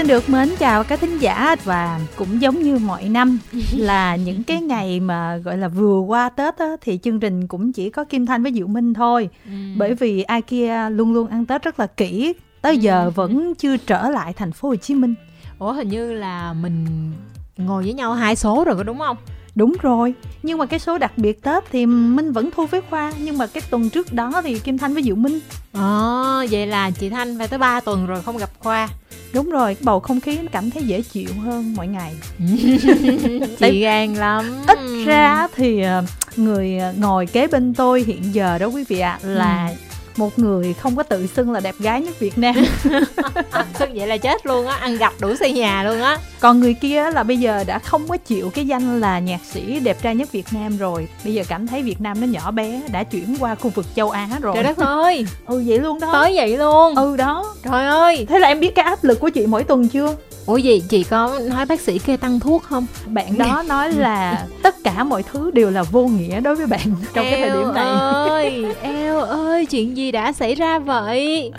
xin được mến chào các thính giả và cũng giống như mọi năm là những cái ngày mà gọi là vừa qua Tết á, thì chương trình cũng chỉ có Kim Thanh với Diệu Minh thôi. Ừ. Bởi vì ai kia luôn luôn ăn Tết rất là kỹ, tới ừ. giờ vẫn chưa trở lại thành phố Hồ Chí Minh. Ủa hình như là mình ngồi với nhau hai số rồi có đúng không? Đúng rồi, nhưng mà cái số đặc biệt Tết thì Minh vẫn thu với Khoa Nhưng mà cái tuần trước đó thì Kim Thanh với Diệu Minh. Ờ, à, vậy là chị Thanh phải tới 3 tuần rồi không gặp Khoa. Đúng rồi, bầu không khí cảm thấy dễ chịu hơn mỗi ngày. Chị gan lắm. Ít ra thì ờ, người ngồi kế bên tôi hiện giờ đó quý vị ạ à, là ừ một người không có tự xưng là đẹp gái nhất Việt Nam. Xưng vậy là chết luôn á ăn gặp đủ xây nhà luôn á. Còn người kia là bây giờ đã không có chịu cái danh là nhạc sĩ đẹp trai nhất Việt Nam rồi. Bây giờ cảm thấy Việt Nam nó nhỏ bé đã chuyển qua khu vực châu Á rồi. Trời đất ơi! Ừ vậy luôn đó. Tới vậy luôn. Ừ đó. Trời ơi! Thế là em biết cái áp lực của chị mỗi tuần chưa Ủa gì chị có nói bác sĩ kê tăng thuốc không? Bạn đó nói là tất cả mọi thứ đều là vô nghĩa đối với bạn trong eo cái thời điểm này. ơi, eo ơi, chuyện gì đã xảy ra vậy?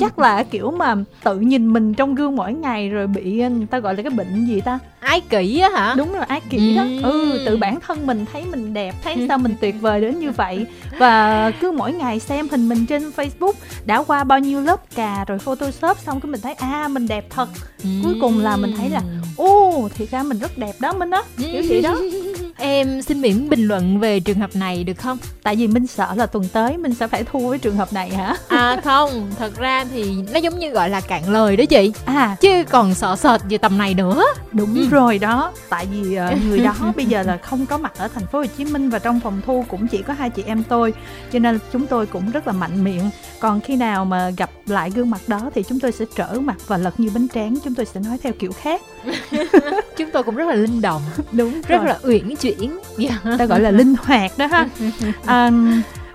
Chắc là kiểu mà tự nhìn mình trong gương mỗi ngày rồi bị người ta gọi là cái bệnh gì ta? Ái kỷ á hả? Đúng rồi, ái kỷ đó. Ừ, tự bản thân mình thấy mình đẹp, thấy sao mình tuyệt vời đến như vậy và cứ mỗi ngày xem hình mình trên Facebook đã qua bao nhiêu lớp cà rồi Photoshop xong cái mình thấy à mình đẹp thật. Cuối cuối cùng là mình thấy là ô thì ra mình rất đẹp đó minh á kiểu vậy đó em xin miễn bình luận về trường hợp này được không? Tại vì minh sợ là tuần tới minh sẽ phải thu với trường hợp này hả? À không. Thật ra thì nó giống như gọi là cạn lời đó chị. À chứ còn sợ sệt gì tầm này nữa. Đúng ừ. rồi đó. Tại vì uh, người đó bây giờ là không có mặt ở thành phố hồ chí minh và trong phòng thu cũng chỉ có hai chị em tôi cho nên chúng tôi cũng rất là mạnh miệng. Còn khi nào mà gặp lại gương mặt đó thì chúng tôi sẽ trở mặt và lật như bánh tráng chúng tôi sẽ nói theo kiểu khác. Chúng tôi cũng rất là linh động đúng rất rồi. là uyển chuyển yeah. ta gọi là linh hoạt đó ha à,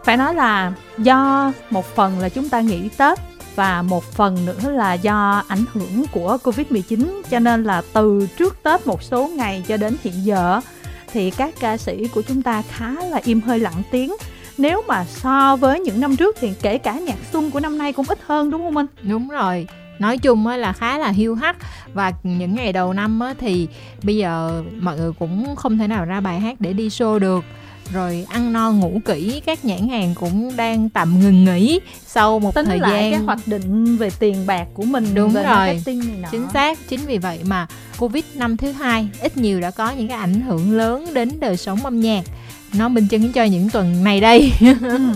phải nói là do một phần là chúng ta nghỉ tết và một phần nữa là do ảnh hưởng của Covid-19 cho nên là từ trước Tết một số ngày cho đến hiện giờ thì các ca sĩ của chúng ta khá là im hơi lặng tiếng nếu mà so với những năm trước thì kể cả nhạc xuân của năm nay cũng ít hơn đúng không anh? Đúng rồi nói chung là khá là hiu hắt. Và những ngày đầu năm thì bây giờ mọi người cũng không thể nào ra bài hát để đi show được. Rồi ăn no ngủ kỹ các nhãn hàng cũng đang tạm ngừng nghỉ sau một Tính thời lại gian cái hoạch định về tiền bạc của mình đúng về rồi. marketing này nọ. chính xác chính vì vậy mà covid năm thứ hai ít nhiều đã có những cái ảnh hưởng lớn đến đời sống âm nhạc. Nó minh chứng cho những tuần này đây. Ừ.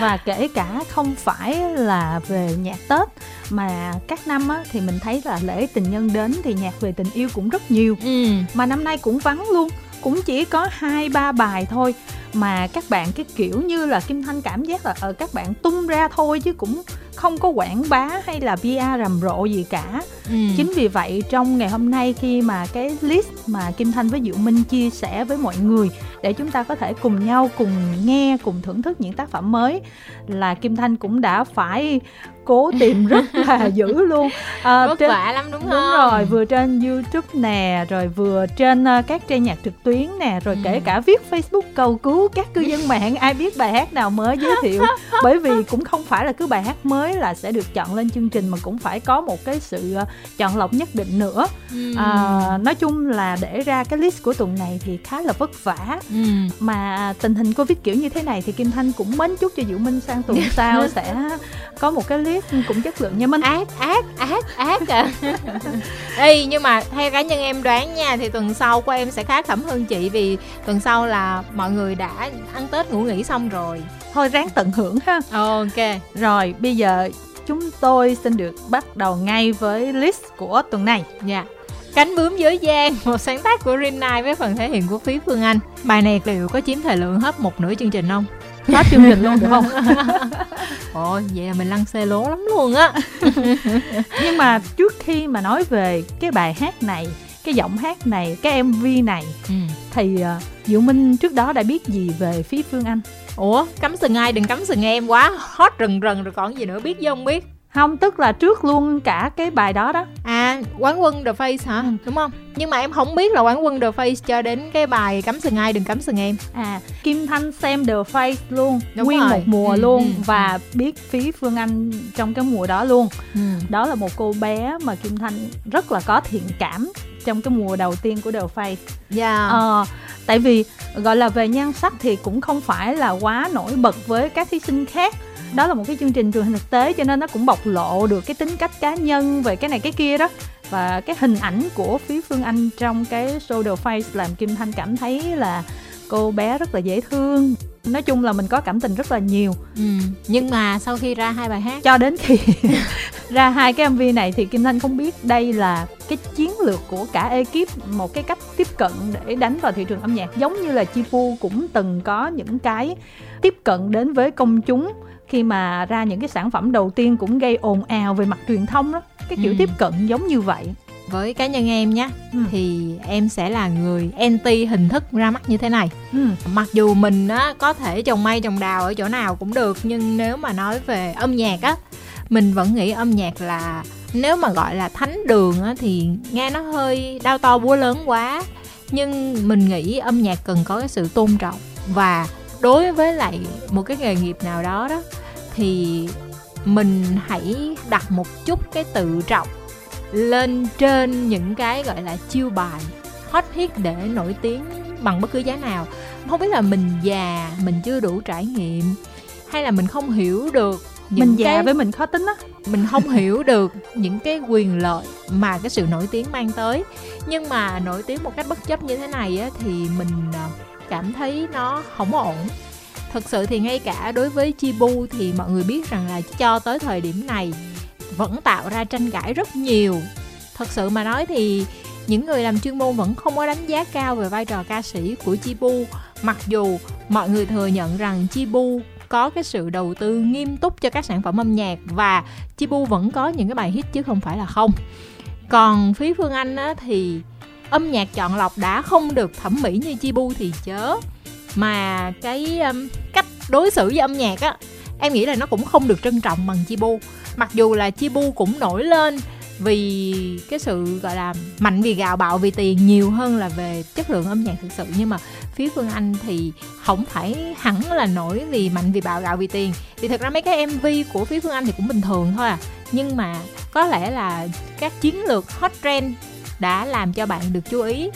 và kể cả không phải là về nhạc tết mà các năm á, thì mình thấy là lễ tình nhân đến thì nhạc về tình yêu cũng rất nhiều ừ. mà năm nay cũng vắng luôn cũng chỉ có hai ba bài thôi mà các bạn cái kiểu như là kim thanh cảm giác là ở ờ, các bạn tung ra thôi chứ cũng không có quảng bá hay là PR rầm rộ gì cả ừ. chính vì vậy trong ngày hôm nay khi mà cái list mà kim thanh với diệu minh chia sẻ với mọi người để chúng ta có thể cùng nhau cùng nghe cùng thưởng thức những tác phẩm mới là kim thanh cũng đã phải cố tìm rất là dữ luôn à, vất trên, vả lắm đúng, không đúng rồi vừa trên youtube nè rồi vừa trên uh, các trang nhạc trực tuyến nè rồi ừ. kể cả viết facebook cầu cứu các cư dân mạng ai biết bài hát nào mới giới thiệu bởi vì cũng không phải là cứ bài hát mới là sẽ được chọn lên chương trình mà cũng phải có một cái sự uh, chọn lọc nhất định nữa ừ. à, nói chung là để ra cái list của tuần này thì khá là vất vả ừ. mà tình hình covid kiểu như thế này thì kim thanh cũng mến chúc cho diệu minh sang tuần sau sẽ có một cái list biết cũng chất lượng nha minh ác ác ác ác à Ê, nhưng mà theo cá nhân em đoán nha thì tuần sau của em sẽ khác thẩm hơn chị vì tuần sau là mọi người đã ăn tết ngủ nghỉ xong rồi thôi ráng tận hưởng ha ok rồi bây giờ chúng tôi xin được bắt đầu ngay với list của tuần này dạ yeah. Cánh bướm giới gian, một sáng tác của Rinnai với phần thể hiện của Phí Phương Anh. Bài này liệu có chiếm thời lượng hết một nửa chương trình không? Hết chương trình luôn được không? Ồ vậy là mình lăn xe lố lắm luôn á. Nhưng mà trước khi mà nói về cái bài hát này cái giọng hát này cái mv này ừ. thì uh, diệu minh trước đó đã biết gì về phía phương anh? Ủa cắm sừng ai đừng cắm sừng em quá hot rần rần rồi còn gì nữa biết chứ không biết? Không tức là trước luôn cả cái bài đó đó. À à quán quân The Face hả ừ. đúng không nhưng mà em không biết là quán quân The Face cho đến cái bài cắm sừng ai đừng cắm sừng em à Kim Thanh xem The Face luôn đúng nguyên rồi. một mùa ừ, luôn ừ. và biết phí Phương Anh trong cái mùa đó luôn ừ. đó là một cô bé mà Kim Thanh rất là có thiện cảm trong cái mùa đầu tiên của The Face. Yeah. Dạ. Ờ, tại vì gọi là về nhan sắc thì cũng không phải là quá nổi bật với các thí sinh khác đó là một cái chương trình truyền hình thực tế cho nên nó cũng bộc lộ được cái tính cách cá nhân về cái này cái kia đó. Và cái hình ảnh của phía Phương Anh trong cái show The Face làm Kim Thanh cảm thấy là cô bé rất là dễ thương. Nói chung là mình có cảm tình rất là nhiều. Ừ. nhưng mà sau khi ra hai bài hát? Cho đến khi ra hai cái mv này thì kim thanh không biết đây là cái chiến lược của cả ekip một cái cách tiếp cận để đánh vào thị trường âm nhạc. Giống như là chi pu cũng từng có những cái tiếp cận đến với công chúng khi mà ra những cái sản phẩm đầu tiên cũng gây ồn ào về mặt truyền thông đó cái kiểu ừ. tiếp cận giống như vậy với cá nhân em nhé ừ. thì em sẽ là người anti hình thức ra mắt như thế này ừ. mặc dù mình á có thể trồng mây trồng đào ở chỗ nào cũng được nhưng nếu mà nói về âm nhạc á mình vẫn nghĩ âm nhạc là nếu mà gọi là thánh đường á thì nghe nó hơi đau to búa lớn quá nhưng mình nghĩ âm nhạc cần có cái sự tôn trọng và đối với lại một cái nghề nghiệp nào đó đó thì mình hãy đặt một chút cái tự trọng lên trên những cái gọi là chiêu bài hot hit để nổi tiếng bằng bất cứ giá nào. Không biết là mình già mình chưa đủ trải nghiệm hay là mình không hiểu được những mình già cái... với mình khó tính á. Mình không hiểu được những cái quyền lợi mà cái sự nổi tiếng mang tới. Nhưng mà nổi tiếng một cách bất chấp như thế này á thì mình à, cảm thấy nó không ổn. Thực sự thì ngay cả đối với Chibu thì mọi người biết rằng là cho tới thời điểm này vẫn tạo ra tranh cãi rất nhiều. Thật sự mà nói thì những người làm chuyên môn vẫn không có đánh giá cao về vai trò ca sĩ của Chibu mặc dù mọi người thừa nhận rằng Chibu có cái sự đầu tư nghiêm túc cho các sản phẩm âm nhạc và Chibu vẫn có những cái bài hit chứ không phải là không. Còn phía Phương Anh á, thì âm nhạc chọn lọc đã không được thẩm mỹ như Chibu thì chớ. Mà cái um, cách đối xử với âm nhạc á em nghĩ là nó cũng không được trân trọng bằng Chibu. Mặc dù là Chibu cũng nổi lên vì cái sự gọi là mạnh vì gạo bạo vì tiền nhiều hơn là về chất lượng âm nhạc thực sự. Nhưng mà phía phương anh thì không phải hẳn là nổi vì mạnh vì bạo gạo vì tiền. Thì thật ra mấy cái mv của phía phương anh thì cũng bình thường thôi à. Nhưng mà có lẽ là các chiến lược hot trend đã làm cho bạn được chú ý.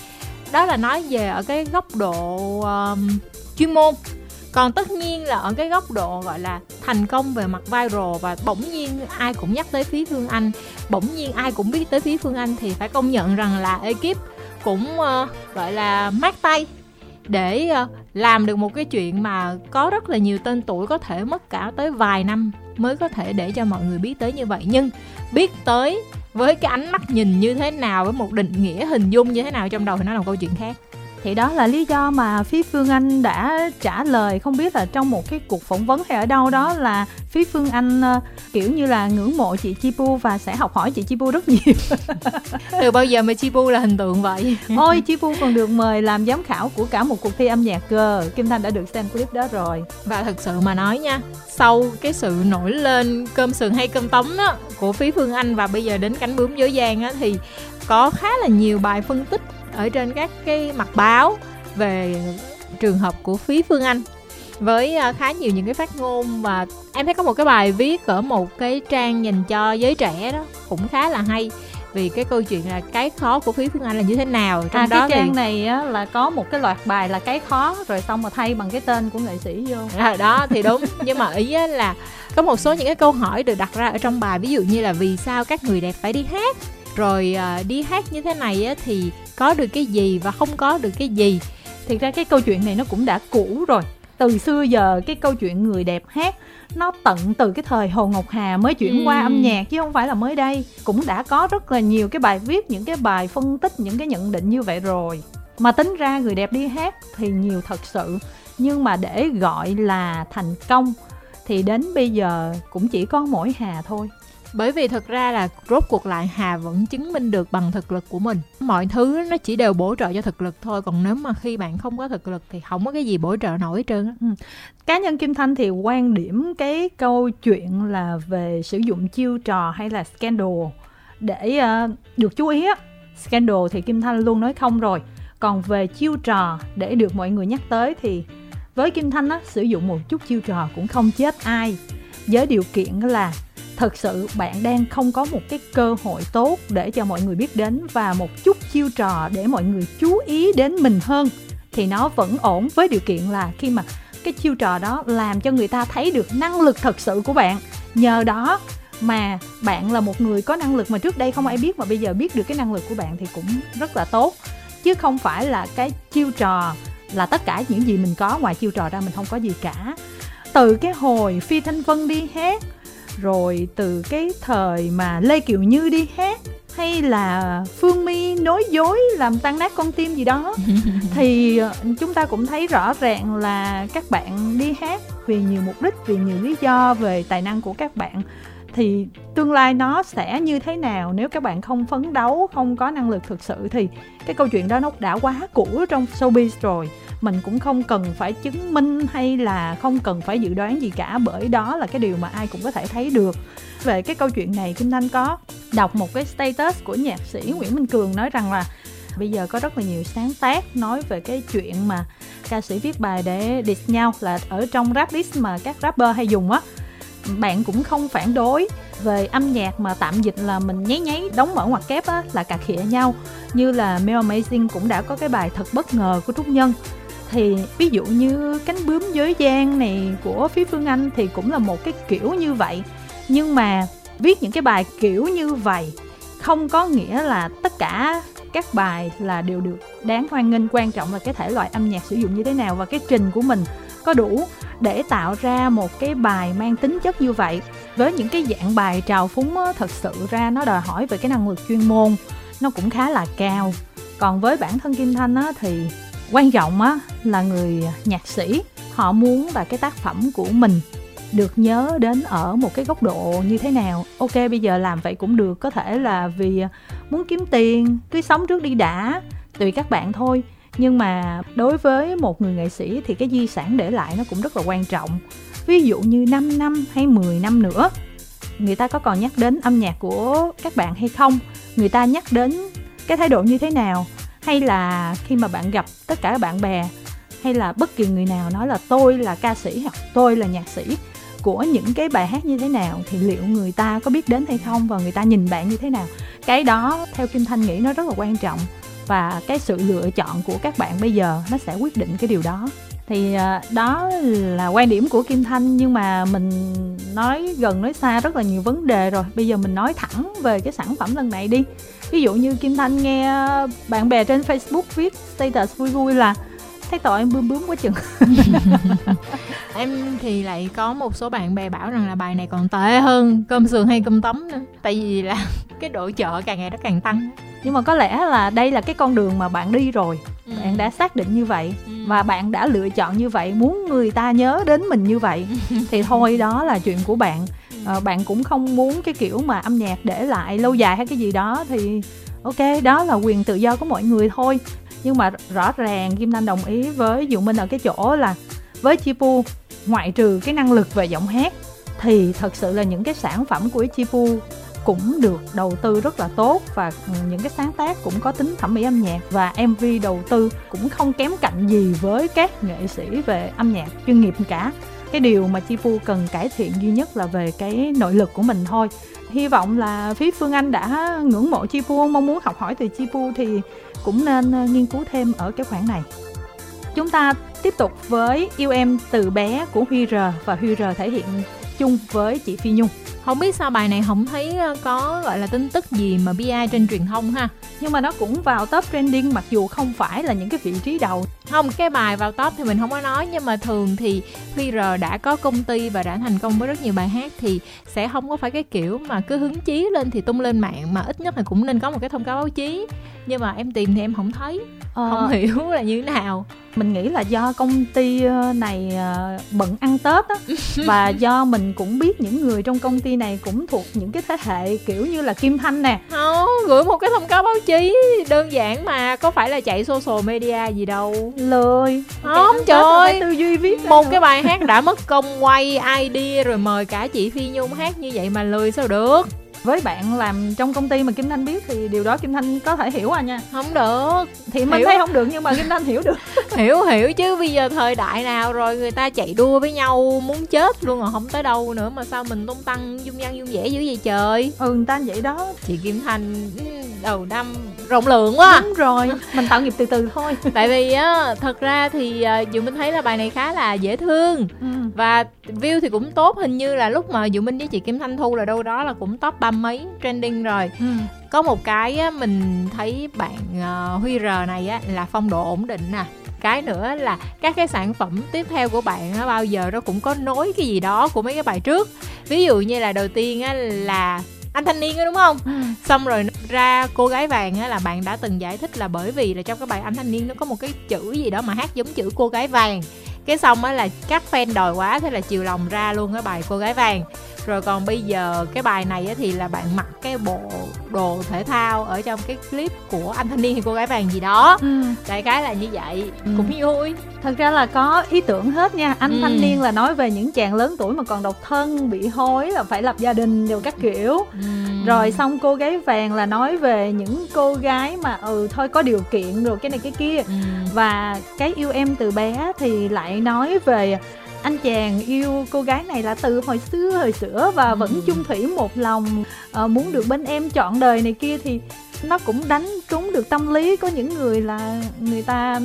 Đó là nói về ở cái góc độ um, chuyên môn. Còn tất nhiên là ở cái góc độ gọi là thành công về mặt viral và bỗng nhiên ai cũng nhắc tới phía phương anh bỗng nhiên ai cũng biết tới phía phương anh thì phải công nhận rằng là ekip cũng uh, gọi là mát tay để uh, làm được một cái chuyện mà có rất là nhiều tên tuổi có thể mất cả tới vài năm mới có thể để cho mọi người biết tới như vậy. Nhưng biết tới với cái ánh mắt nhìn như thế nào, với một định nghĩa hình dung như thế nào trong đầu thì nó là một câu chuyện khác thì đó là lý do mà phía phương anh đã trả lời. Không biết là trong một cái cuộc phỏng vấn hay ở đâu đó là phía phương anh uh, kiểu như là ngưỡng mộ chị Chipu và sẽ học hỏi chị Chipu rất nhiều. Từ bao giờ mà Chipu là hình tượng vậy? Ôi Chipu còn được mời làm giám khảo của cả một cuộc thi âm nhạc cơ Kim Thanh đã được xem clip đó rồi. Và thật sự mà nói nha sau cái sự nổi lên cơm sườn hay cơm tấm đó của phía phương anh và bây giờ đến cánh bướm dối gian á thì có khá là nhiều bài phân tích ở trên các cái mặt báo về trường hợp của phí Phương Anh với à, khá nhiều những cái phát ngôn và em thấy có một cái bài viết ở một cái trang dành cho giới trẻ đó cũng khá là hay vì cái câu chuyện là cái khó của phí phương anh là như thế nào trong à, đó cái trang thì... này á, là có một cái loạt bài là cái khó rồi xong mà thay bằng cái tên của nghệ sĩ vô. À, đó thì đúng. Nhưng mà ý á, là có một số những cái câu hỏi được đặt ra ở trong bài. Ví dụ như là vì sao các người đẹp phải đi hát rồi à, đi hát như thế này á, thì có được cái gì và không có được cái gì? Thiệt ra cái câu chuyện này nó cũng đã cũ rồi. Từ xưa giờ cái câu chuyện người đẹp hát nó tận từ cái thời hồ ngọc hà mới chuyển ừ. qua âm nhạc chứ không phải là mới đây. Cũng đã có rất là nhiều cái bài viết những cái bài phân tích những cái nhận định như vậy rồi. Mà tính ra người đẹp đi hát thì nhiều thật sự. Nhưng mà để gọi là thành công thì đến bây giờ cũng chỉ có mỗi hà thôi bởi vì thực ra là rốt cuộc lại hà vẫn chứng minh được bằng thực lực của mình. Mọi thứ nó chỉ đều bổ trợ cho thực lực thôi còn nếu mà khi bạn không có thực lực thì không có cái gì bổ trợ nổi hết trơn ừ. cá nhân kim thanh thì quan điểm cái câu chuyện là về sử dụng chiêu trò hay là scandal để uh, được chú ý á. Scandal thì kim thanh luôn nói không rồi. Còn về chiêu trò để được mọi người nhắc tới thì với kim thanh á sử dụng một chút chiêu trò cũng không chết ai. Với điều kiện là thật sự bạn đang không có một cái cơ hội tốt để cho mọi người biết đến và một chút chiêu trò để mọi người chú ý đến mình hơn, thì nó vẫn ổn với điều kiện là khi mà cái chiêu trò đó làm cho người ta thấy được năng lực thật sự của bạn. Nhờ đó mà bạn là một người có năng lực mà trước đây không ai biết mà bây giờ biết được cái năng lực của bạn thì cũng rất là tốt. Chứ không phải là cái chiêu trò là tất cả những gì mình có, ngoài chiêu trò ra mình không có gì cả. Từ cái hồi phi thanh vân đi hát rồi từ cái thời mà lê kiều như đi hát hay là phương my nói dối làm tan nát con tim gì đó thì ờ, chúng ta cũng thấy rõ ràng là các bạn đi hát vì nhiều mục đích vì nhiều lý do về tài năng của các bạn. Thì tương lai nó sẽ như thế nào nếu các bạn không phấn đấu không có năng lực thực sự thì cái câu chuyện đó nó đã quá cũ trong showbiz rồi mình cũng không cần phải chứng minh hay là không cần phải dự đoán gì cả, bởi đó là cái điều mà ai cũng có thể thấy được. Về cái câu chuyện này, kim thanh có đọc một cái status của nhạc sĩ nguyễn minh cường nói rằng là bây giờ có rất là nhiều sáng tác nói về cái chuyện mà ca sĩ viết bài để diss nhau, là ở trong rap list mà các rapper hay dùng á. Bạn cũng không phản đối. Về âm nhạc mà tạm dịch là mình nháy nháy đóng mở ngoặc kép á, là cà khịa nhau. Như là Mel Amazing cũng đã có cái bài thật bất ngờ của Trúc Nhân thì ví dụ như cánh bướm giới gian này của phía Phương Anh thì cũng là một cái kiểu như vậy. Nhưng mà viết những cái bài kiểu như vậy không có nghĩa là tất cả các bài là đều được đáng hoan nghênh quan trọng là cái thể loại âm nhạc sử dụng như thế nào và cái trình của mình có đủ để tạo ra một cái bài mang tính chất như vậy. Với những cái dạng bài trào phúng á, thật sự ra nó đòi hỏi về cái năng lực chuyên môn nó cũng khá là cao. Còn với bản thân kim thanh á, thì quan trọng á, là người nhạc sĩ, họ muốn là cái tác phẩm của mình được nhớ đến ở một cái góc độ như thế nào. Ok, bây giờ làm vậy cũng được, có thể là vì muốn kiếm tiền, cứ sống trước đi đã, tùy các bạn thôi. Nhưng mà đối với một người nghệ sĩ thì cái di sản để lại nó cũng rất là quan trọng. Ví dụ như 5 năm hay 10 năm nữa, người ta có còn nhắc đến âm nhạc của các bạn hay không? Người ta nhắc đến cái thái độ như thế nào? Hay là khi mà bạn gặp tất cả bạn bè, hay là bất kỳ người nào nói là tôi là ca sĩ hoặc tôi là nhạc sĩ của những cái bài hát như thế nào, thì liệu người ta có biết đến hay không và người ta nhìn bạn như thế nào? Cái đó, theo kim thanh nghĩ, nó rất là quan trọng và cái sự lựa chọn của các bạn bây giờ nó sẽ quyết định cái điều đó. Thì ờ, đó là quan điểm của kim thanh, nhưng mà mình nói gần nói xa rất là nhiều vấn đề rồi. Bây giờ mình nói thẳng về cái sản phẩm lần này đi ví dụ như kim thanh nghe bạn bè trên facebook viết status vui vui là thấy tội em bướm bướm quá chừng. Em thì lại có một số bạn bè bảo rằng là bài này còn tệ hơn cơm sườn hay cơm tấm nữa. Tại vì là cái độ chợ càng ngày nó càng tăng. Nhưng mà có lẽ là đây là cái con đường mà bạn đi rồi. Ừ. bạn đã xác định như vậy ừ. và bạn đã lựa chọn như vậy muốn người ta nhớ đến mình như vậy thì thôi đó là chuyện của bạn à, bạn cũng không muốn cái kiểu mà âm nhạc để lại lâu dài hay cái gì đó thì ok đó là quyền tự do của mọi người thôi. Nhưng mà rõ ràng kim thanh đồng ý với dụ minh ở cái chỗ là với chipu ngoại trừ cái năng lực về giọng hát thì thật sự là những cái sản phẩm của chipu cũng được đầu tư rất là tốt và ừ, những cái sáng tác cũng có tính thẩm mỹ âm nhạc và MV đầu tư cũng không kém cạnh gì với các nghệ sĩ về âm nhạc chuyên nghiệp cả cái điều mà Chi Pu cần cải thiện duy nhất là về cái nội lực của mình thôi. Hy vọng là phía Phương Anh đã ngưỡng mộ Chi Pu, mong muốn học hỏi từ Chi Pu thì cũng nên ờ, nghiên cứu thêm ở cái khoản này. Chúng ta tiếp tục với yêu em từ bé của Huy R và Huy R thể hiện chung với chị Phi Nhung. Không biết sao bài này không thấy ờ, có, gọi là, tin tức gì mà bi trên truyền thông ha. Nhưng mà nó cũng vào top trending, mặc dù không phải là những cái vị trí đầu. Không, cái bài vào top thì mình không có nói, nhưng mà thường thì khi đã có công ty và đã thành công với rất nhiều bài hát thì sẽ không có phải cái kiểu mà cứ hứng chí lên thì tung lên mạng, mà ít nhất là cũng nên có một cái thông cáo báo chí. Nhưng mà em tìm thì em không thấy ờ... không hiểu là như thế nào. Mình nghĩ là do công ty ờ, này ờ, bận ăn tết á và do mình cũng biết những người trong công ty này cũng thuộc những cái thế hệ kiểu như là kim thanh nè. Không gửi một cái thông cáo báo chí đơn giản mà có phải là chạy social media gì đâu. Lười không trời ơi. tư duy viết một nữa. cái bài hát đã mất công quay id rồi mời cả chị phi nhung hát như vậy mà lười sao được với bạn làm trong công ty mà kim thanh biết thì điều đó kim thanh có thể hiểu à nha. Không được. Thì mình hiểu. thấy không được nhưng mà kim thanh hiểu được. Hiểu hiểu chứ bây giờ thời đại nào rồi người ta chạy đua với nhau muốn chết luôn rồi không tới đâu nữa mà sao mình tung tăng dung dăng dung dẻ dữ vậy trời? Ừ người ta vậy đó. Chị kim thanh ừ, đầu năm rộng lượng quá đúng rồi mình tạo nghiệp từ từ thôi. Tại vì á thật ra thì uh, dụ minh thấy là bài này khá là dễ thương. Ừ. và view thì cũng tốt hình như là lúc mà dụ minh với chị kim thanh thu là đâu đó là cũng top ba mấy trending rồi. Ừ. có một cái á, mình thấy bạn uh, huy r này á là phong độ ổn định nè. Cái nữa là các cái sản phẩm tiếp theo của bạn á, bao giờ nó cũng có nối cái gì đó của mấy cái bài trước. Ví dụ như là đầu tiên á, là anh thanh niên đó đúng không? Ừ. xong rồi ra cô gái vàng á là bạn đã từng giải thích là bởi vì là trong cái bài anh thanh niên nó có một cái chữ gì đó mà hát giống chữ cô gái vàng. Cái xong á là các fan đòi quá thế là chiều lòng ra luôn cái bài cô gái vàng rồi còn bây giờ cái bài này á thì là bạn mặc cái bộ đồ thể thao ở trong cái clip của anh thanh niên hay cô gái vàng gì đó ừ. đại cái là như vậy ừ. cũng vui thật ra là có ý tưởng hết nha anh ừ. thanh niên là nói về những chàng lớn tuổi mà còn độc thân bị hối là phải lập gia đình đều các kiểu ừ. rồi xong cô gái vàng là nói về những cô gái mà ừ thôi có điều kiện rồi cái này cái kia ừ. và cái yêu em từ bé thì lại nói về anh chàng yêu cô gái này là từ hồi xưa hồi xưa và ừ. vẫn chung thủy một lòng. Uh, muốn được bên em chọn đời này kia thì nó cũng đánh trúng được tâm lý có những người là người ta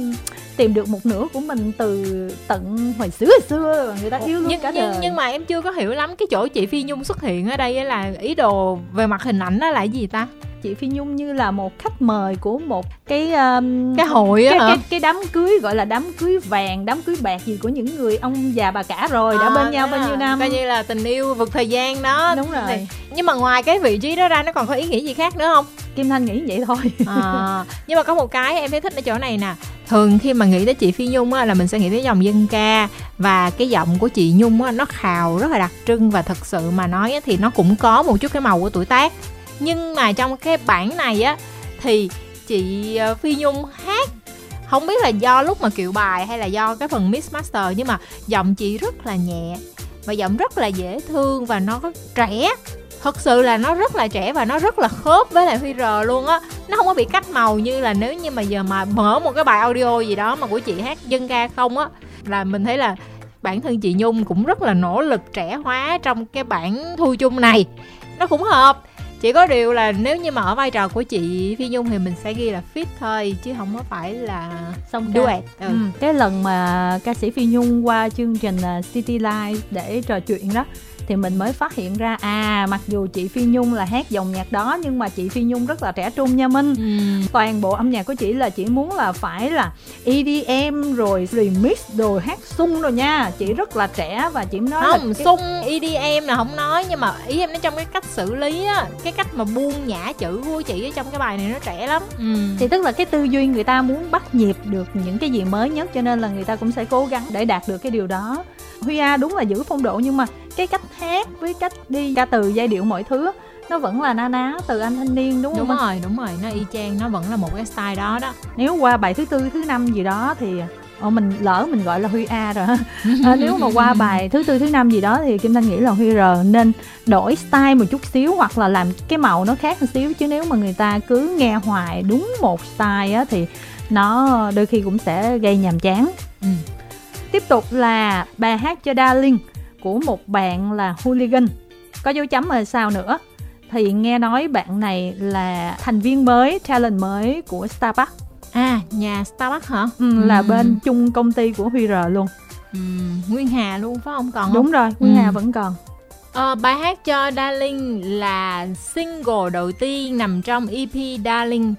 tìm được một nửa của mình từ tận hồi xưa hồi xưa và người ta yêu luôn nhưng, cả nhưng, đời. nhưng mà em chưa có hiểu lắm cái chỗ chị phi nhung xuất hiện ở đây là ý đồ về mặt hình ảnh đó là gì ta chị Phi Nhung như là một khách mời của một cái um, cái hội cái, hả? cái cái đám cưới gọi là đám cưới vàng đám cưới bạc gì của những người ông già bà cả rồi. À, đã bên nhau bao nhiêu năm? coi như là tình yêu vượt thời gian đó. Đúng rồi. thì, nhưng mà ngoài cái vị trí đó ra nó còn có ý nghĩa gì khác nữa không? Kim Thanh nghĩ vậy thôi. À, nhưng mà có một cái em thấy thích ở chỗ này nè. Thường khi mà nghĩ tới chị Phi Nhung á, là mình sẽ nghĩ tới dòng dân ca và cái giọng của chị Nhung á, nó khào rất là đặc trưng và thật sự mà nói á, thì nó cũng có một chút cái màu của tuổi tác nhưng mà trong cái bản này á, thì chị ờ, phi nhung hát. Không biết là do lúc mà kiểu bài hay là do cái phần mix master, nhưng mà giọng chị rất là nhẹ và giọng rất là dễ thương và nó trẻ. Thật sự là nó rất là trẻ và nó rất là khớp với lại Huy R luôn á. Nó không có bị cách màu như là nếu như mà giờ mà mở một cái bài audio gì đó mà của chị hát dân ca không á, là mình thấy là bản thân chị Nhung cũng rất là nỗ lực trẻ hóa trong cái bản thu chung này. Nó cũng hợp chỉ có điều là nếu như mà ở vai trò của chị phi nhung thì mình sẽ ghi là fit thôi chứ không có phải là song duet ừ. ừ. cái lần mà ca sĩ phi nhung qua chương trình à, city life để trò chuyện đó thì mình mới phát hiện ra à mặc dù chị Phi Nhung là hát dòng nhạc đó nhưng mà chị Phi Nhung rất là trẻ trung nha Minh ừ. toàn bộ âm nhạc của chị là chỉ muốn là phải là EDM rồi remix đồ hát sung rồi nha chị rất là trẻ và chị nói không là cái... sung EDM là không nói nhưng mà ý em nói trong cái cách xử lý á cái cách mà buông nhã chữ của chị ở trong cái bài này nó trẻ lắm ừ. thì tức là cái tư duy người ta muốn bắt nhịp được những cái gì mới nhất cho nên là người ta cũng sẽ cố gắng để đạt được cái điều đó Huy A đúng là giữ phong độ nhưng mà cái cách hát với cách đi ca từ giai điệu mọi thứ nó vẫn là na ná từ anh thanh niên đúng không đúng rồi đúng rồi. Nó y chang nó vẫn là một cái style đó đó. Nếu qua bài thứ tư thứ năm gì đó thì Ồ, mình lỡ mình gọi là Huy A rồi. À, nếu mà qua bài thứ tư thứ năm gì đó thì Kim Thanh nghĩ là Huy R nên đổi style một chút xíu hoặc là làm cái màu nó khác một xíu. Chứ nếu mà người ta cứ nghe hoài đúng một style á thì nó đôi khi cũng sẽ gây nhàm chán. Ừ. tiếp tục là bài hát cho Darling của một bạn là hooligan. Có dấu chấm ở sau nữa. Thì nghe nói bạn này là thành viên mới talent mới của Starbucks. À nhà Starbucks hả? Ừ, là ừ. bên chung công ty của Huy R luôn. Ừ, Nguyên Hà luôn phải không còn đúng rồi Nguyên ừ. Hà vẫn còn. Ờ, bài hát cho Darling là single đầu tiên nằm trong EP Darling.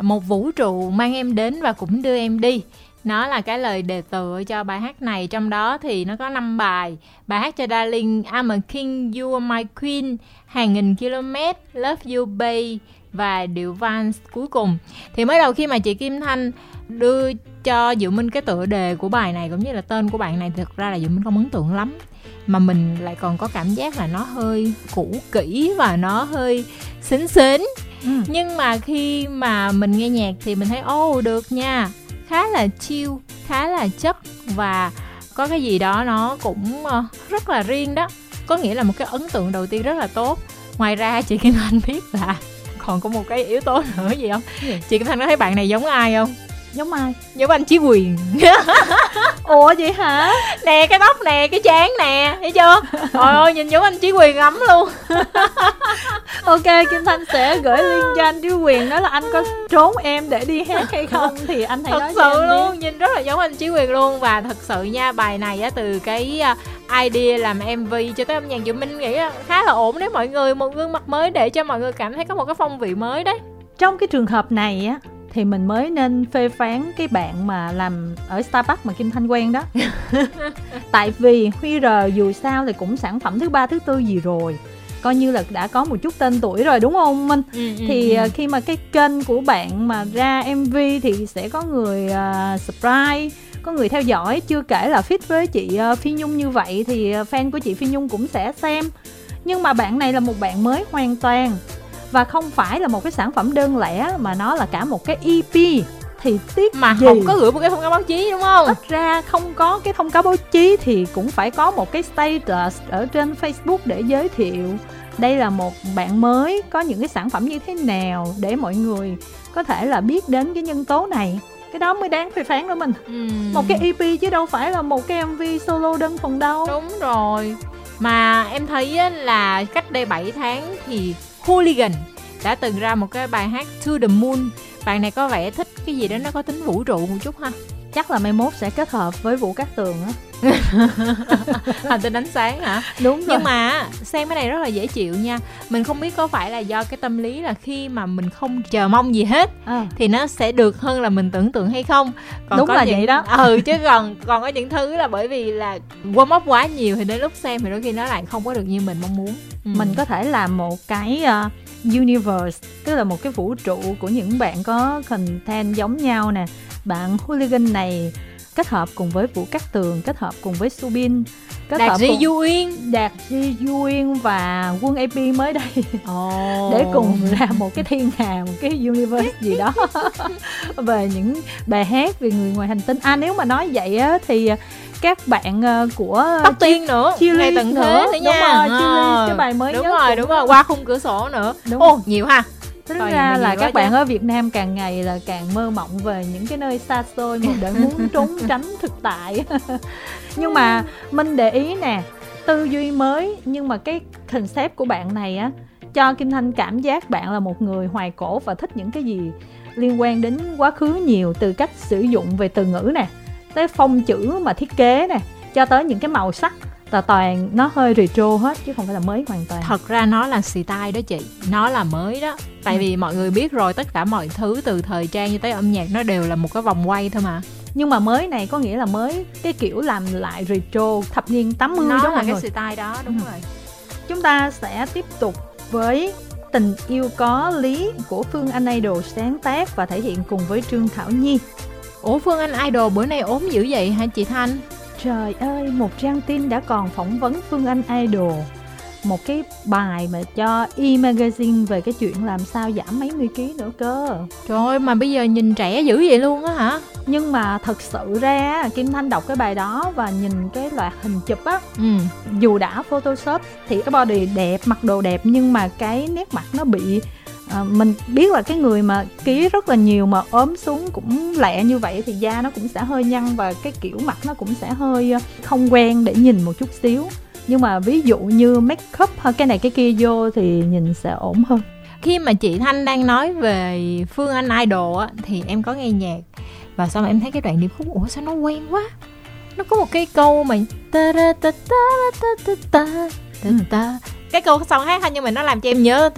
Một vũ trụ mang em đến và cũng đưa em đi nó là cái lời đề tựa cho bài hát này. Trong đó thì nó có 5 bài. Bài hát cho Darling I'm a King You Are My Queen hàng nghìn km Love You Babe và điệu Vans cuối cùng. Thì mới đầu khi mà chị Kim Thanh đưa cho Diệu Minh cái tựa đề của bài này cũng như là tên của bạn này thực ra là Diệu Minh không ấn tượng lắm. Mà mình lại còn có cảm giác là nó hơi cũ kỹ và nó hơi xính xính ừ. nhưng mà khi mà mình nghe nhạc thì mình thấy ô oh, được nha khá là chill khá là chất và có cái gì đó nó cũng ờ, rất là riêng đó. Có nghĩa là một cái ấn tượng đầu tiên rất là tốt. Ngoài ra chị Kim Thanh biết là còn có một cái yếu tố nữa gì không? Chị Kim Thanh có thấy bạn này giống ai không giống ai? Giống anh Chí Quyền ủa vậy hả? Nè cái tóc nè cái chán nè thấy chưa? Trời ơi nhìn giống anh Chí Quyền lắm luôn. Ok kim thanh sẽ gửi link cho anh Chí quyền đó là anh có trốn em để đi hát hay không thì anh hãy thật nói sự luôn nhìn rất là giống anh Chí Quyền luôn. Và thật sự nha bài này á từ cái à, idea làm MV cho tới âm nhạc của mình nghĩ khá là ổn đấy mọi người. Một gương mặt mới để cho mọi người cảm thấy có một cái phong vị mới đấy. Trong cái trường hợp này á thì mình mới nên phê phán cái bạn mà làm ở Starbucks mà Kim Thanh quen đó. Tại vì Huy R dù sao thì cũng sản phẩm thứ ba thứ tư gì rồi. Coi như là đã có một chút tên tuổi rồi đúng không Minh? Ừ, ừ, thì ừ. uh, khi mà cái kênh của bạn mà ra MV thì sẽ có người uh, subscribe có người theo dõi. Chưa kể là fit với chị uh, Phi Nhung như vậy thì fan của chị Phi Nhung cũng sẽ xem. Nhưng mà bạn này là một bạn mới hoàn toàn và không phải là một cái sản phẩm đơn lẻ mà nó là cả một cái EP thì tiếc mà gì? không có gửi một cái thông cáo báo chí đúng không? Ít ra không có cái thông cáo báo chí thì cũng phải có một cái status ở trên Facebook để giới thiệu đây là một bạn mới có những cái sản phẩm như thế nào để mọi người có thể là biết đến cái nhân tố này. Cái đó mới đáng phê phán đó mình. Ừ. một cái EP chứ đâu phải là một cái MV solo đơn thuần đâu. Đúng rồi. Mà em thấy á, là cách đây 7 tháng thì Hooligan đã từng ra một cái bài hát To the Moon. Bạn này có vẻ thích cái gì đó, nó có tính vũ trụ một chút ha chắc là mai mốt sẽ kết hợp với vũ cát tường á. Hành tinh ánh sáng hả? Đúng rồi. nhưng mà xem cái này rất là dễ chịu nha. Mình không biết có phải là do cái tâm lý là khi mà mình không chờ mong gì hết à. thì nó sẽ được hơn là mình tưởng tượng hay không. Còn đúng có là những... vậy đó. Ừ chứ còn còn có những thứ là bởi vì là quên mốc quá nhiều thì đến lúc xem thì đôi khi nó lại không có được như mình mong muốn. Ừ. mình có thể làm một cái uh, universe, tức là một cái vũ trụ của những bạn có content giống nhau nè. Bạn hooligan này kết hợp cùng với vũ cát tường kết hợp cùng với subin kết đạt hợp di cùng du uyên đạt di du uyên và quân ap mới đây. Oh. để cùng làm một cái thiên hà một cái universe gì đó. Về những bài hát về người ngoài hành tinh. À nếu mà nói vậy á thì các bạn uh, của tóc tiên nữa. Chili ngày tận thế nữa, nữa đúng rồi, Chili, cái bài mới đúng nhất rồi đúng rồi. qua khung cửa sổ nữa. Đúng ô nhiều ha Tính ra là các bạn chứ. ở Việt Nam càng ngày là càng mơ mộng về những cái nơi xa xôi mà để muốn trốn tránh thực tại. nhưng mà Minh để ý nè, tư duy mới nhưng mà cái concept của bạn này á cho Kim Thanh cảm giác bạn là một người hoài cổ và thích những cái gì liên quan đến quá khứ nhiều từ cách sử dụng về từ ngữ nè, tới phong chữ mà thiết kế nè, cho tới những cái màu sắc là toàn nó hơi retro hết chứ không phải là mới hoàn toàn. thật ra nó là style đó chị. Nó là mới đó. Tại Ừ. vì mọi người biết rồi tất cả mọi thứ từ thời trang cho tới âm nhạc nó đều là một cái vòng quay thôi mà. Nhưng mà mới này có nghĩa là mới cái kiểu làm lại retro thập niên 80 nó đó là mọi cái người. style đó đúng Ừ. rồi. Chúng ta sẽ tiếp tục với tình yêu có lý của Phương Anh Idol sáng tác và thể hiện cùng với Trương Thảo Nhi. Ủa phương anh idol bữa nay ốm dữ vậy hả chị thanh trời ơi một trang tin đã còn phỏng vấn Phương Anh Idol. Một cái bài mà cho e-magazine về cái chuyện làm sao giảm mấy mươi ký nữa cơ. Trời ơi mà bây giờ nhìn trẻ dữ vậy luôn á hả? Nhưng mà thật sự ra Kim Thanh đọc cái bài đó và nhìn cái loạt hình chụp á ừ. dù đã photoshop thì cái body đẹp mặc đồ đẹp nhưng mà cái nét mặt nó bị à, mình biết là cái người mà ký rất là nhiều mà ốm xuống cũng lẹ như vậy thì da nó cũng sẽ hơi nhăn và cái kiểu mặt nó cũng sẽ hơi ờ, không quen để nhìn một chút xíu. Nhưng mà ví dụ như make up hay cái này cái kia vô thì nhìn sẽ ổn hơn. Khi mà chị thanh đang nói về phương anh idol á thì em có nghe nhạc và xong em thấy cái đoạn điệp khúc ủa sao nó quen quá? Nó có một cái câu mà ta ta ta ta ta ta ta ta cái câu xong hát thôi nhưng mà nó làm cho em nhớ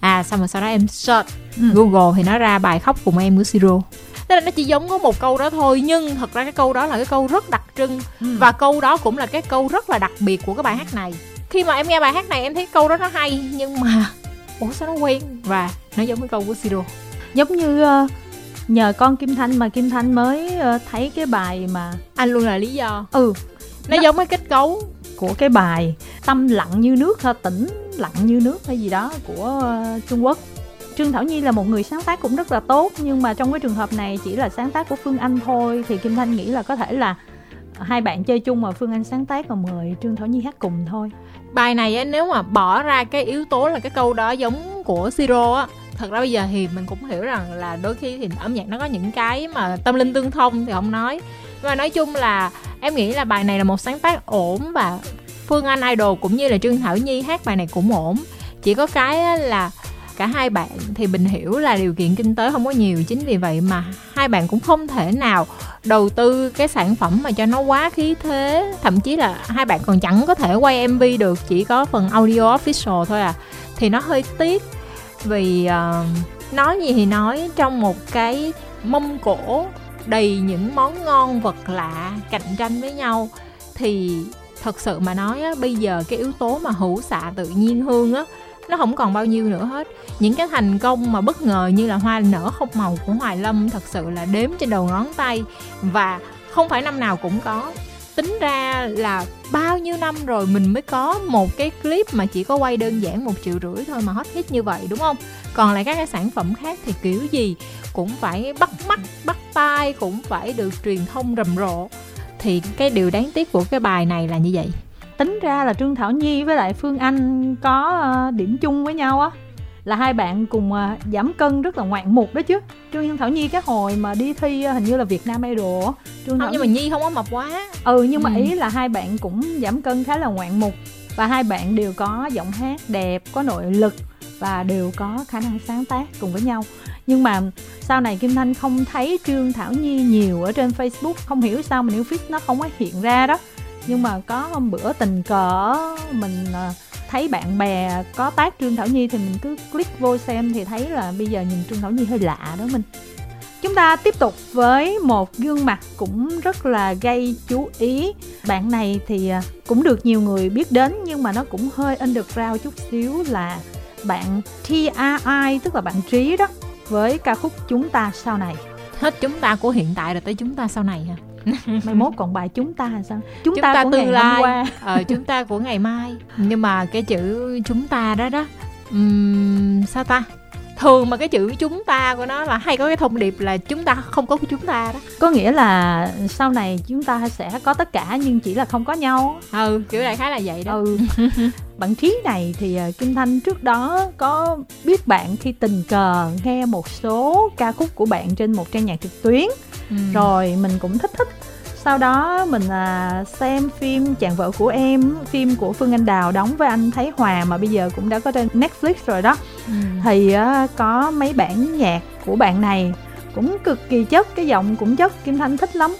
à xong rồi sau đó em search google thì nó ra bài khóc cùng em của siro tức là nó chỉ giống có một câu đó thôi nhưng thật ra cái câu đó là cái câu rất đặc trưng và câu đó cũng là cái câu rất là đặc biệt của cái bài hát này khi mà em nghe bài hát này em thấy câu đó nó hay nhưng mà ủa sao nó quen và nó giống cái câu của siro giống như uh, nhờ con kim thanh mà kim thanh mới uh, thấy cái bài mà anh luôn là lý do ừ nó Nó- giống cái kết cấu của cái bài tâm lặng như nước hay tĩnh lặng như nước hay gì đó của ờ, Trung Quốc. Trương Thảo Nhi là một người sáng tác cũng rất là tốt nhưng mà trong cái trường hợp này chỉ là sáng tác của Phương Anh thôi. Thì Kim Thanh nghĩ là có thể là hai bạn chơi chung mà phương anh sáng tác và mời trương thảo nhi hát cùng thôi. Bài này á, nếu mà bỏ ra cái yếu tố là cái câu đó giống của siro á thật ra bây giờ thì mình cũng hiểu rằng là đôi khi thì âm nhạc nó có những cái mà tâm linh tương thông thì không nói và nói chung là em nghĩ là bài này là một sáng tác ổn và phương anh idol cũng như là trương thảo nhi hát bài này cũng ổn. Chỉ có cái là cả hai bạn thì mình hiểu là điều kiện kinh tế không có nhiều chính vì vậy mà hai bạn cũng không thể nào đầu tư cái sản phẩm mà cho nó quá khí thế. Thậm chí là hai bạn còn chẳng có thể quay mv được chỉ có phần audio official thôi à. Thì nó hơi tiếc vì uh, nói gì thì nói trong một cái mông cổ đầy những món ngon vật lạ cạnh tranh với nhau. Thì thật sự mà nói á, bây giờ cái yếu tố mà hữu xạ tự nhiên hương á nó không còn bao nhiêu nữa hết. Những cái thành công mà bất ngờ như là hoa nở không màu của hoài lâm thật sự là đếm trên đầu ngón tay. Và không phải năm nào cũng có tính ra là bao nhiêu năm rồi mình mới có một cái clip mà chỉ có quay đơn giản một triệu rưỡi thôi mà hot hit như vậy, đúng không? Còn lại các cái sản phẩm khác thì kiểu gì cũng phải bắt mắt, bắt tai, cũng phải được truyền thông rầm rộ. Thì cái điều đáng tiếc của cái bài này là như vậy. Tính ra là trương thảo nhi với lại phương anh có ờ, điểm chung với nhau á là hai bạn cùng uh, giảm cân rất là ngoạn mục đó chứ. Trương thảo nhi cái hồi mà đi thi uh, hình như là việt nam idol trương thảo không, nhưng mà nhi không có mập quá. Ừ nhưng mà ừ. ý là hai bạn cũng giảm cân khá là ngoạn mục và hai bạn đều có giọng hát đẹp có nội lực và đều có khả năng sáng tác cùng với nhau. Nhưng mà sau này kim thanh không thấy trương thảo nhi nhiều ở trên facebook không hiểu sao mà new feed nó không có hiện ra đó. Nhưng mà có hôm bữa tình cờ mình ờ, thấy bạn bè có tác trương thảo nhi thì mình cứ click vô xem thì thấy là bây giờ nhìn trương thảo nhi hơi lạ đó mình. Chúng ta tiếp tục với một gương mặt cũng rất là gây chú ý. Bạn này thì à, cũng được nhiều người biết đến nhưng mà nó cũng hơi underground chút xíu là bạn TRI tức là bạn trí đó, với ca khúc chúng ta sau này. Hết chúng ta của hiện tại rồi tới chúng ta sau này ha mai mốt còn bài chúng ta là sao? Chúng, chúng ta, ta của tương lai hôm qua. ờ, chúng ta của ngày mai. Nhưng mà cái chữ chúng ta đó đó um, sao ta thường mà cái chữ chúng ta của nó là hay có cái thông điệp là chúng ta không có chúng ta đó. Có nghĩa là sau này chúng ta sẽ có tất cả nhưng chỉ là không có nhau. Ừ kiểu này khá là vậy đó. Ừ. Bạn trí này thì ờ, kim thanh trước đó có biết bạn khi tình cờ nghe một số ca khúc của bạn trên một trang nhạc trực tuyến. Ừ. rồi mình cũng thích thích sau đó mình à, xem phim chàng vợ của em phim của phương anh đào đóng với anh thái hòa mà bây giờ cũng đã có trên netflix rồi đó. Ừ. thì à, có mấy bản nhạc của bạn này cũng cực kỳ chất cái giọng cũng chất kim thanh thích lắm.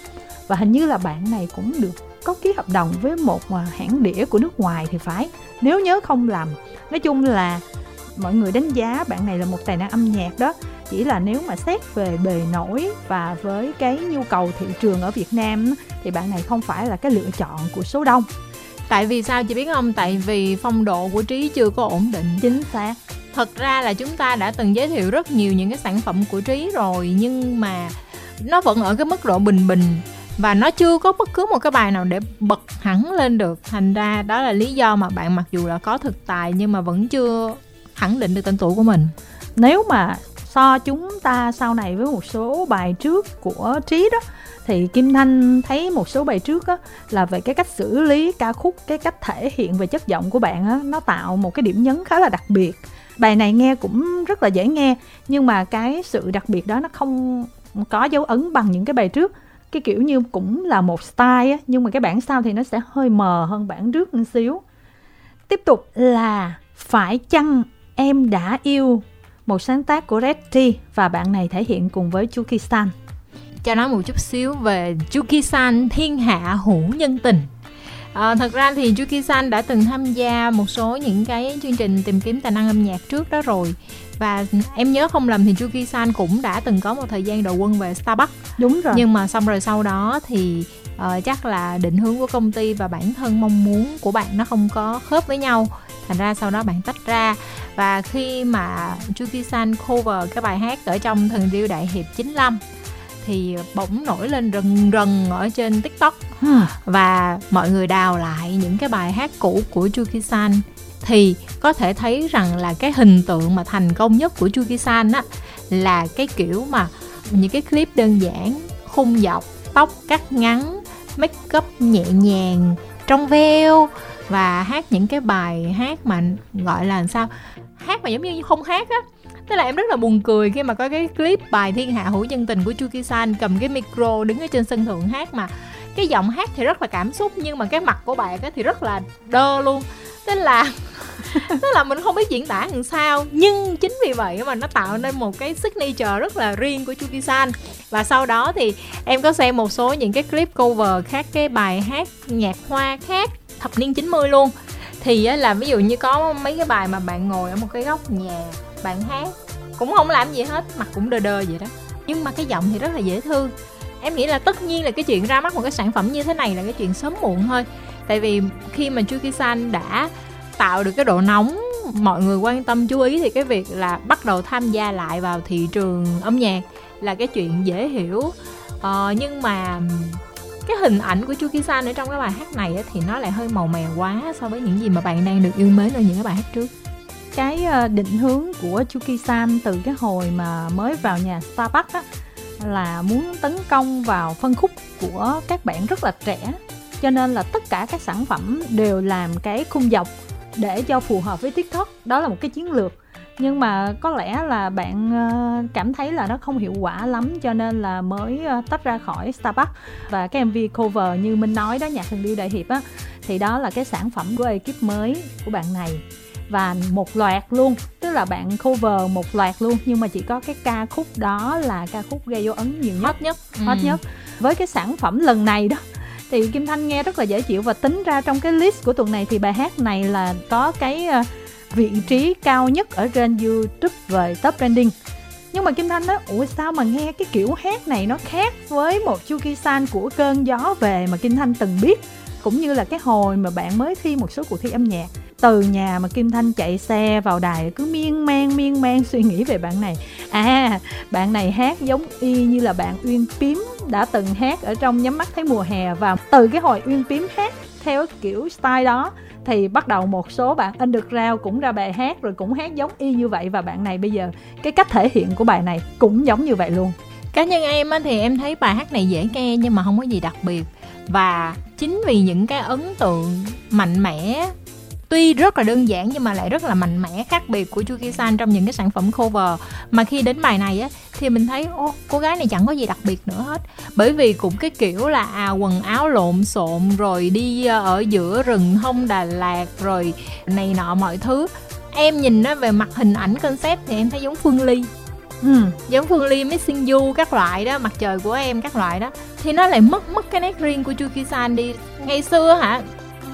Và hình như là bạn này cũng được có ký hợp đồng với một à, hãng đĩa của nước ngoài thì phải nếu nhớ không lầm. Nói chung là mọi người đánh giá bạn này là một tài năng âm nhạc đó. Chỉ là nếu mà xét về bề nổi và với cái nhu cầu thị trường ở Việt Nam thì bạn này không phải là cái lựa chọn của số đông. Tại vì sao chị biết không? Tại vì phong độ của trí chưa có ổn định. Chính xác. Thật ra là chúng ta đã từng giới thiệu rất nhiều những cái sản phẩm của trí rồi nhưng mà nó vẫn ở cái mức độ bình bình và nó chưa có bất cứ một cái bài nào để bật hẳn lên được. Thành ra đó là lý do mà bạn mặc dù là có thực tài nhưng mà vẫn chưa khẳng định được tên tuổi của mình. Nếu mà so chúng ta sau này với một số bài trước của trí đó, thì kim thanh thấy một số bài trước á, là về cái cách xử lý ca khúc, cái cách thể hiện về chất giọng của bạn á, nó tạo một cái điểm nhấn khá là đặc biệt. Bài này nghe cũng rất là dễ nghe, nhưng mà cái sự đặc biệt đó nó không có dấu ấn bằng những cái bài trước. Cái kiểu như cũng là một style á, nhưng mà cái bản sau thì nó sẽ hơi mờ hơn bản trước một xíu. Tiếp tục là phải chăng em đã yêu một sáng tác của Reddy và bạn này thể hiện cùng với Chuki San. Cho nói một chút xíu về Chuki San thiên hạ hữu nhân tình. À, thật ra thì Chuki San đã từng tham gia một số những cái chương trình tìm kiếm tài năng âm nhạc trước đó rồi và em nhớ không lầm thì Chuki San cũng đã từng có một thời gian đầu quân về Starbucks đúng rồi nhưng mà xong rồi sau đó thì uh, chắc là định hướng của công ty và bản thân mong muốn của bạn nó không có khớp với nhau. Thành ra sau đó bạn tách ra. Và khi mà Chuki San cover cái bài hát ở trong thần điêu đại hiệp 95 thì bỗng nổi lên rần rần ở trên tiktok. Và mọi người đào lại những cái bài hát cũ của Chuki San thì có thể thấy rằng là cái hình tượng mà thành công nhất của Chuki San á là cái kiểu mà những cái clip đơn giản khung dọc tóc cắt ngắn make up nhẹ nhàng trong veo và hát những cái bài hát mà gọi là làm sao, hát mà giống như không hát á. Tức là em rất là buồn cười khi mà có cái clip bài Thiên Hạ Hữu Nhân Tình của Chuki San cầm cái micro đứng ở trên sân thượng hát mà cái giọng hát thì rất là cảm xúc, nhưng mà cái mặt của bạn thì rất là đơ luôn. Tức là tức là mình không biết diễn tả làm sao. Nhưng chính vì vậy mà nó tạo nên một cái signature rất là riêng của Chuki San. Và sau đó thì em có xem một số những cái clip cover khác, cái bài hát nhạc hoa khác, thập niên 90 luôn. Thì là ví dụ như có mấy cái bài mà bạn ngồi ở một cái góc nhà, bạn hát, cũng không làm gì hết, mặt cũng đờ đờ vậy đó. Nhưng mà cái giọng thì rất là dễ thương em nghĩ là tất nhiên là cái chuyện ra mắt một cái sản phẩm như thế này là cái chuyện sớm muộn thôi. Tại vì khi mà Chuki San đã tạo được cái độ nóng mọi người quan tâm chú ý thì cái việc là bắt đầu tham gia lại vào thị trường âm nhạc là cái chuyện dễ hiểu. Ờ, nhưng mà cái hình ảnh của Chuki San ở trong cái bài hát này thì nó lại hơi màu mè quá so với những gì mà bạn đang được yêu mến ở những cái bài hát trước. Cái ờ, định hướng của Chuki San từ cái hồi mà mới vào nhà Starbucks á là muốn tấn công vào phân khúc của các bạn rất là trẻ. Cho nên là tất cả các sản phẩm đều làm cái khung dọc để cho phù hợp với tiktok. Đó là một cái chiến lược. Nhưng mà có lẽ là bạn ờ, cảm thấy là nó không hiệu quả lắm, cho nên là mới ờ, tách ra khỏi Starbucks. Và cái MV cover như Minh nói đó nhạc thần điêu đại hiệp á, thì đó là cái sản phẩm của ekip mới của bạn này và một loạt luôn. Tức là bạn cover một loạt luôn nhưng mà chỉ có cái ca khúc đó là ca khúc gây dấu ấn nhiều nhất. Hot nhất. Hot ừ. nhất. Với cái sản phẩm lần này đó thì Kim Thanh nghe rất là dễ chịu và tính ra trong cái list của tuần này thì bài hát này là có cái ờ, vị trí cao nhất ở trên YouTube về top trending. Nhưng mà Kim Thanh nói ủa sao mà nghe cái kiểu hát này nó khác với một Chuki San của cơn gió về mà Kim Thanh từng biết? Cũng như là cái hồi mà bạn mới thi một số cuộc thi âm nhạc từ nhà mà Kim Thanh chạy xe vào đài cứ miên man miên man suy nghĩ về bạn này. À bạn này hát giống y như là bạn Uyên Tím đã từng hát ở trong nhắm mắt thấy mùa hè và từ cái hồi Uyên Tím hát theo kiểu style đó thì bắt đầu một số bạn underground cũng ra bài hát rồi cũng hát giống y như vậy và bạn này bây giờ cái cách thể hiện của bài này cũng giống như vậy luôn. Cá nhân em thì em thấy bài hát này dễ nghe nhưng mà không có gì đặc biệt. Và chính vì những cái ấn tượng mạnh mẽ tuy rất là đơn giản nhưng mà lại rất là mạnh mẽ khác biệt của Chuki San trong những cái sản phẩm cover. Mà khi đến bài này á thì mình thấy ô cô gái này chẳng có gì đặc biệt nữa hết. Bởi vì cũng cái kiểu là à quần áo lộn xộn rồi đi ờ, ở giữa rừng thông Đà Lạt rồi này nọ mọi thứ. Em nhìn nó về mặt hình ảnh concept thì em thấy giống Phương Ly. Ừ, giống Phương Ly, Missing You các loại đó, mặt trời của em các loại đó. Thì nó lại mất mất cái nét riêng của Chuki San đi. Ngày xưa hả,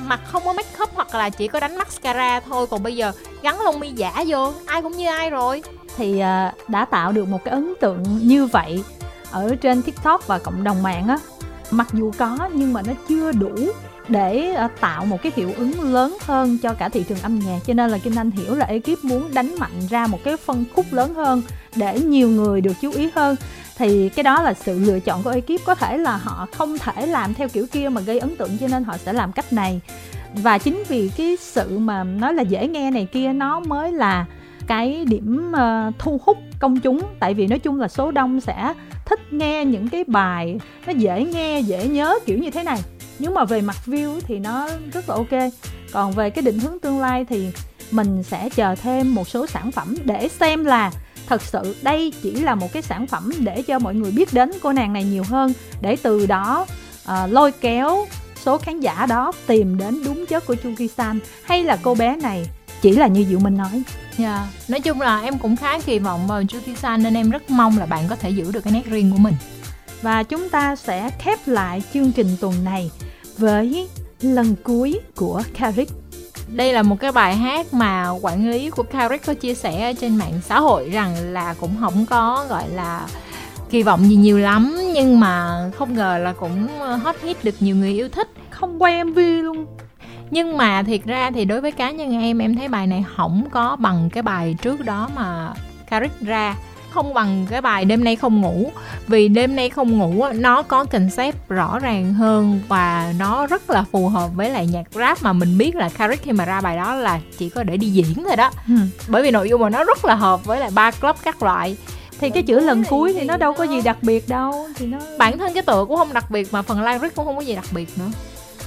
mặt không có make up hoặc là chỉ có đánh mascara thôi. Còn bây giờ gắn lông mi giả vô, ai cũng như ai rồi. Thì à, đã tạo được một cái ấn tượng như vậy ở trên tiktok và cộng đồng mạng á. Mặc dù có nhưng mà nó chưa đủ để ờ, tạo một cái hiệu ứng lớn hơn cho cả thị trường âm nhạc. Cho nên là kim anh hiểu là ekip muốn đánh mạnh ra một cái phân khúc lớn hơn để nhiều người được chú ý hơn. Thì cái đó là sự lựa chọn của ekip. Có thể là họ không thể làm theo kiểu kia mà gây ấn tượng cho nên họ sẽ làm cách này. Và chính vì cái sự mà nói là dễ nghe này kia nó mới là cái điểm uh, thu hút công chúng. Tại vì nói chung là số đông sẽ thích nghe những cái bài nó dễ nghe dễ nhớ kiểu như thế này nhưng mà về mặt view thì nó rất là ok còn về cái định hướng tương lai thì mình sẽ chờ thêm một số sản phẩm để xem là thật sự đây chỉ là một cái sản phẩm để cho mọi người biết đến cô nàng này nhiều hơn để từ đó uh, lôi kéo số khán giả đó tìm đến đúng chất của Chuki San hay là cô bé này chỉ là như Diệu Minh nói. Yeah. Nói chung là em cũng khá kỳ vọng vào Chuki San nên em rất mong là bạn có thể giữ được cái nét riêng của mình. Và chúng ta sẽ khép lại chương trình tuần này với lần cuối của Carrick. Đây là một cái bài hát mà quản lý của Carrick có chia sẻ trên mạng xã hội rằng là cũng không có gọi là kỳ vọng gì nhiều lắm nhưng mà không ngờ là cũng hot hit được nhiều người yêu thích. Không quay mv luôn. Nhưng mà thiệt ra thì đối với cá nhân em em thấy bài này không có bằng cái bài trước đó mà Carrick ra không bằng cái bài đêm nay không ngủ. Vì đêm nay không ngủ nó có concept rõ ràng hơn và nó rất là phù hợp với lại nhạc rap mà mình biết là Carrick khi mà ra bài đó là chỉ có để đi diễn thôi đó. Ừ. bởi vì nội dung mà nó rất là hợp với lại ba club các loại. Thì cái chữ lần cuối thì nó đâu có gì đặc biệt đâu thì nó bản thân cái tựa cũng không đặc biệt mà phần lyric cũng không có gì đặc biệt nữa.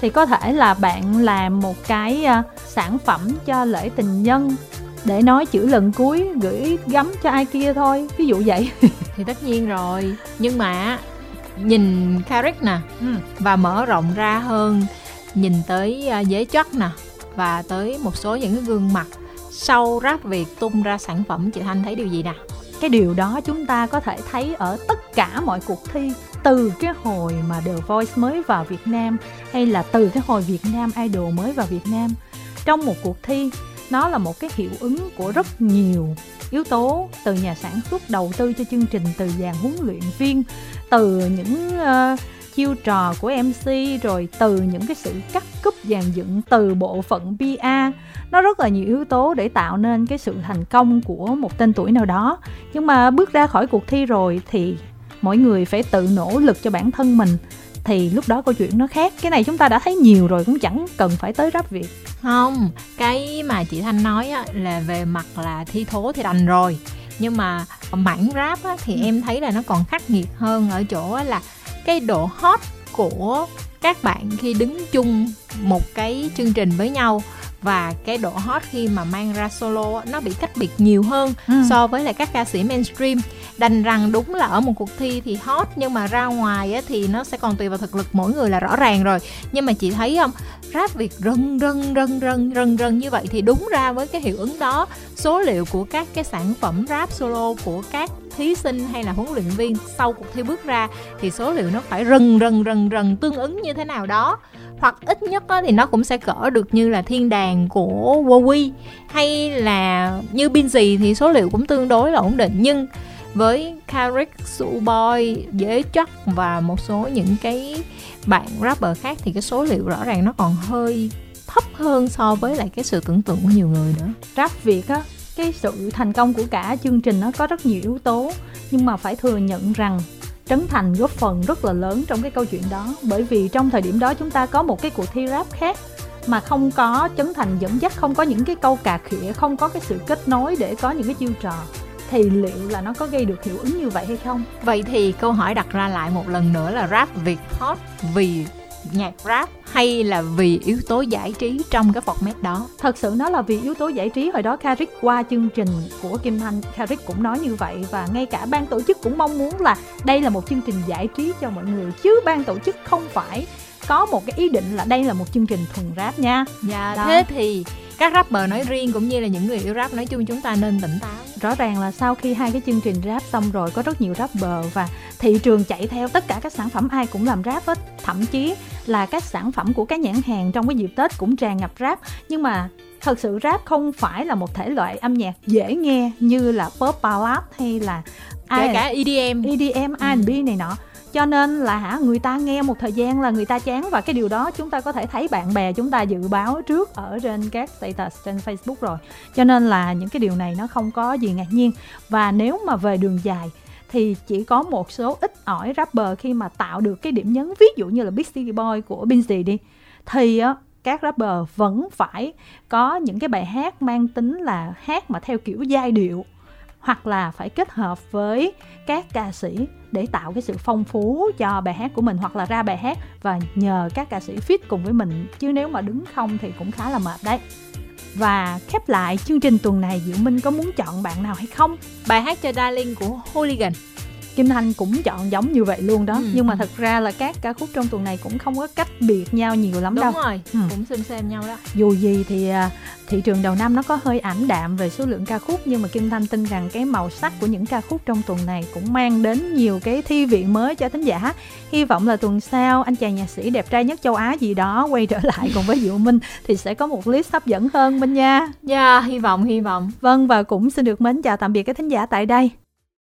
Thì có thể là bạn làm một cái uh, sản phẩm cho lễ tình nhân để nói chữ lần cuối gửi gắm cho ai kia thôi ví dụ vậy thì tất nhiên rồi nhưng mà nhìn Carrick nè ừ. và mở rộng ra hơn nhìn tới uh, giới chất nè và tới một số những cái gương mặt sau rap Việt tung ra sản phẩm chị Thanh thấy điều gì nè? Cái điều đó chúng ta có thể thấy ở tất cả mọi cuộc thi từ cái hồi mà The Voice mới vào Việt Nam hay là từ cái hồi Việt Nam Idol mới vào Việt Nam. Trong một cuộc thi, nó là một cái hiệu ứng của rất nhiều yếu tố từ nhà sản xuất đầu tư cho chương trình từ dàn huấn luyện viên từ những uh, chiêu trò của MC rồi từ những cái sự cắt cúp dàn dựng từ bộ phận PR nó rất là nhiều yếu tố để tạo nên cái sự thành công của một tên tuổi nào đó. Nhưng mà bước ra khỏi cuộc thi rồi thì mỗi người phải tự nỗ lực cho bản thân mình thì lúc đó câu chuyện nó khác. Cái này chúng ta đã thấy nhiều rồi cũng chẳng cần phải tới rap việt. Không cái mà chị thanh nói á, là về mặt là thi thố thì đành rồi. Nhưng mà mảng rap á, thì ừ. em thấy là nó còn khắc nghiệt hơn ở chỗ là cái độ hot của các bạn khi đứng chung một cái chương trình với nhau và cái độ hot khi mà mang ra solo nó bị cách biệt nhiều hơn ừ. so với lại các ca sĩ mainstream. Đành rằng đúng là ở một cuộc thi thì hot nhưng mà ra ngoài á, thì nó sẽ còn tùy vào thực lực mỗi người là rõ ràng rồi. Nhưng mà chị thấy không rap việc rần rần rần rần rần rần như vậy thì đúng ra với cái hiệu ứng đó số liệu của các cái sản phẩm rap solo của các thí sinh hay là huấn luyện viên sau cuộc thi bước ra thì số liệu nó phải rần rần rần rần tương ứng như thế nào đó hoặc ít nhất thì nó cũng sẽ cỡ được như là thiên đàng của Huawei hay là như Binzy thì số liệu cũng tương đối là ổn định nhưng với Karik, Suboy, Dế Chất và một số những cái bạn rapper khác thì cái số liệu rõ ràng nó còn hơi thấp hơn so với lại cái sự tưởng tượng của nhiều người nữa. Rap Việt á, cái sự thành công của cả chương trình nó có rất nhiều yếu tố nhưng mà phải thừa nhận rằng Trấn Thành góp phần rất là lớn trong cái câu chuyện đó. Bởi vì trong thời điểm đó chúng ta có một cái cuộc thi rap khác mà không có Trấn Thành dẫn dắt, không có những cái câu cà khịa, không có cái sự kết nối để có những cái chiêu trò, thì liệu là nó có gây được hiệu ứng như vậy hay không? Vậy thì câu hỏi đặt ra lại một lần nữa là rap việt hot vì nhạc rap hay là vì yếu tố giải trí trong cái format đó? Thật sự nó là vì yếu tố giải trí. Hồi đó Karik qua chương trình của Kim Thanh Karik cũng nói như vậy. Và ngay cả ban tổ chức cũng mong muốn là đây là một chương trình giải trí cho mọi người. Chứ ban tổ chức không phải có một cái ý định là đây là một chương trình thuần rap nha. Dạ đó. thế thì các rapper nói riêng cũng như là những người yêu rap nói chung chúng ta nên tỉnh táo. Rõ ràng là sau khi hai cái chương trình rap xong rồi có rất nhiều rapper và thị trường chạy theo tất cả các sản phẩm ai cũng làm rap hết. Thậm chí là các sản phẩm của các nhãn hàng trong cái dịp tết cũng tràn ngập rap. Nhưng mà thật sự rap không phải là một thể loại âm nhạc dễ nghe như là pop ballad hay là kể cả EDM EDM R&B ừ. này nọ cho nên là hả, người ta nghe một thời gian là người ta chán và cái điều đó chúng ta có thể thấy bạn bè chúng ta dự báo trước ở trên các status trên Facebook rồi. Cho nên là những cái điều này nó không có gì ngạc nhiên. Và nếu mà về đường dài thì chỉ có một số ít ỏi rapper khi mà tạo được cái điểm nhấn, ví dụ như là Big City Boy của Binzy đi, thì á, các rapper vẫn phải có những cái bài hát mang tính là hát mà theo kiểu giai điệu hoặc là phải kết hợp với các ca sĩ để tạo cái sự phong phú cho bài hát của mình hoặc là ra bài hát và nhờ các ca sĩ fit cùng với mình. Chứ nếu mà đứng không thì cũng khá là mệt đấy. Và khép lại chương trình tuần này, Diệu Minh có muốn chọn bạn nào hay không? Bài hát cho Darling của Hooligan. Kim Thanh cũng chọn giống như vậy luôn đó ừ. nhưng mà thật ra là các ca khúc trong tuần này cũng không có cách biệt nhau nhiều lắm Đúng đâu rồi ừ. cũng xem xem nhau đó dù gì thì à, thị trường đầu năm nó có hơi ảm đạm về số lượng ca khúc nhưng mà Kim Thanh tin rằng cái màu sắc của những ca khúc trong tuần này cũng mang đến nhiều cái thi vị mới cho thính giả hy vọng là tuần sau anh chàng nhạc sĩ đẹp trai nhất châu Á gì đó quay trở lại cùng với Diệu Minh thì sẽ có một list hấp dẫn hơn Minh nha. Dạ, yeah, hy vọng hy vọng. Vâng và cũng xin được mến chào tạm biệt các thính giả tại đây.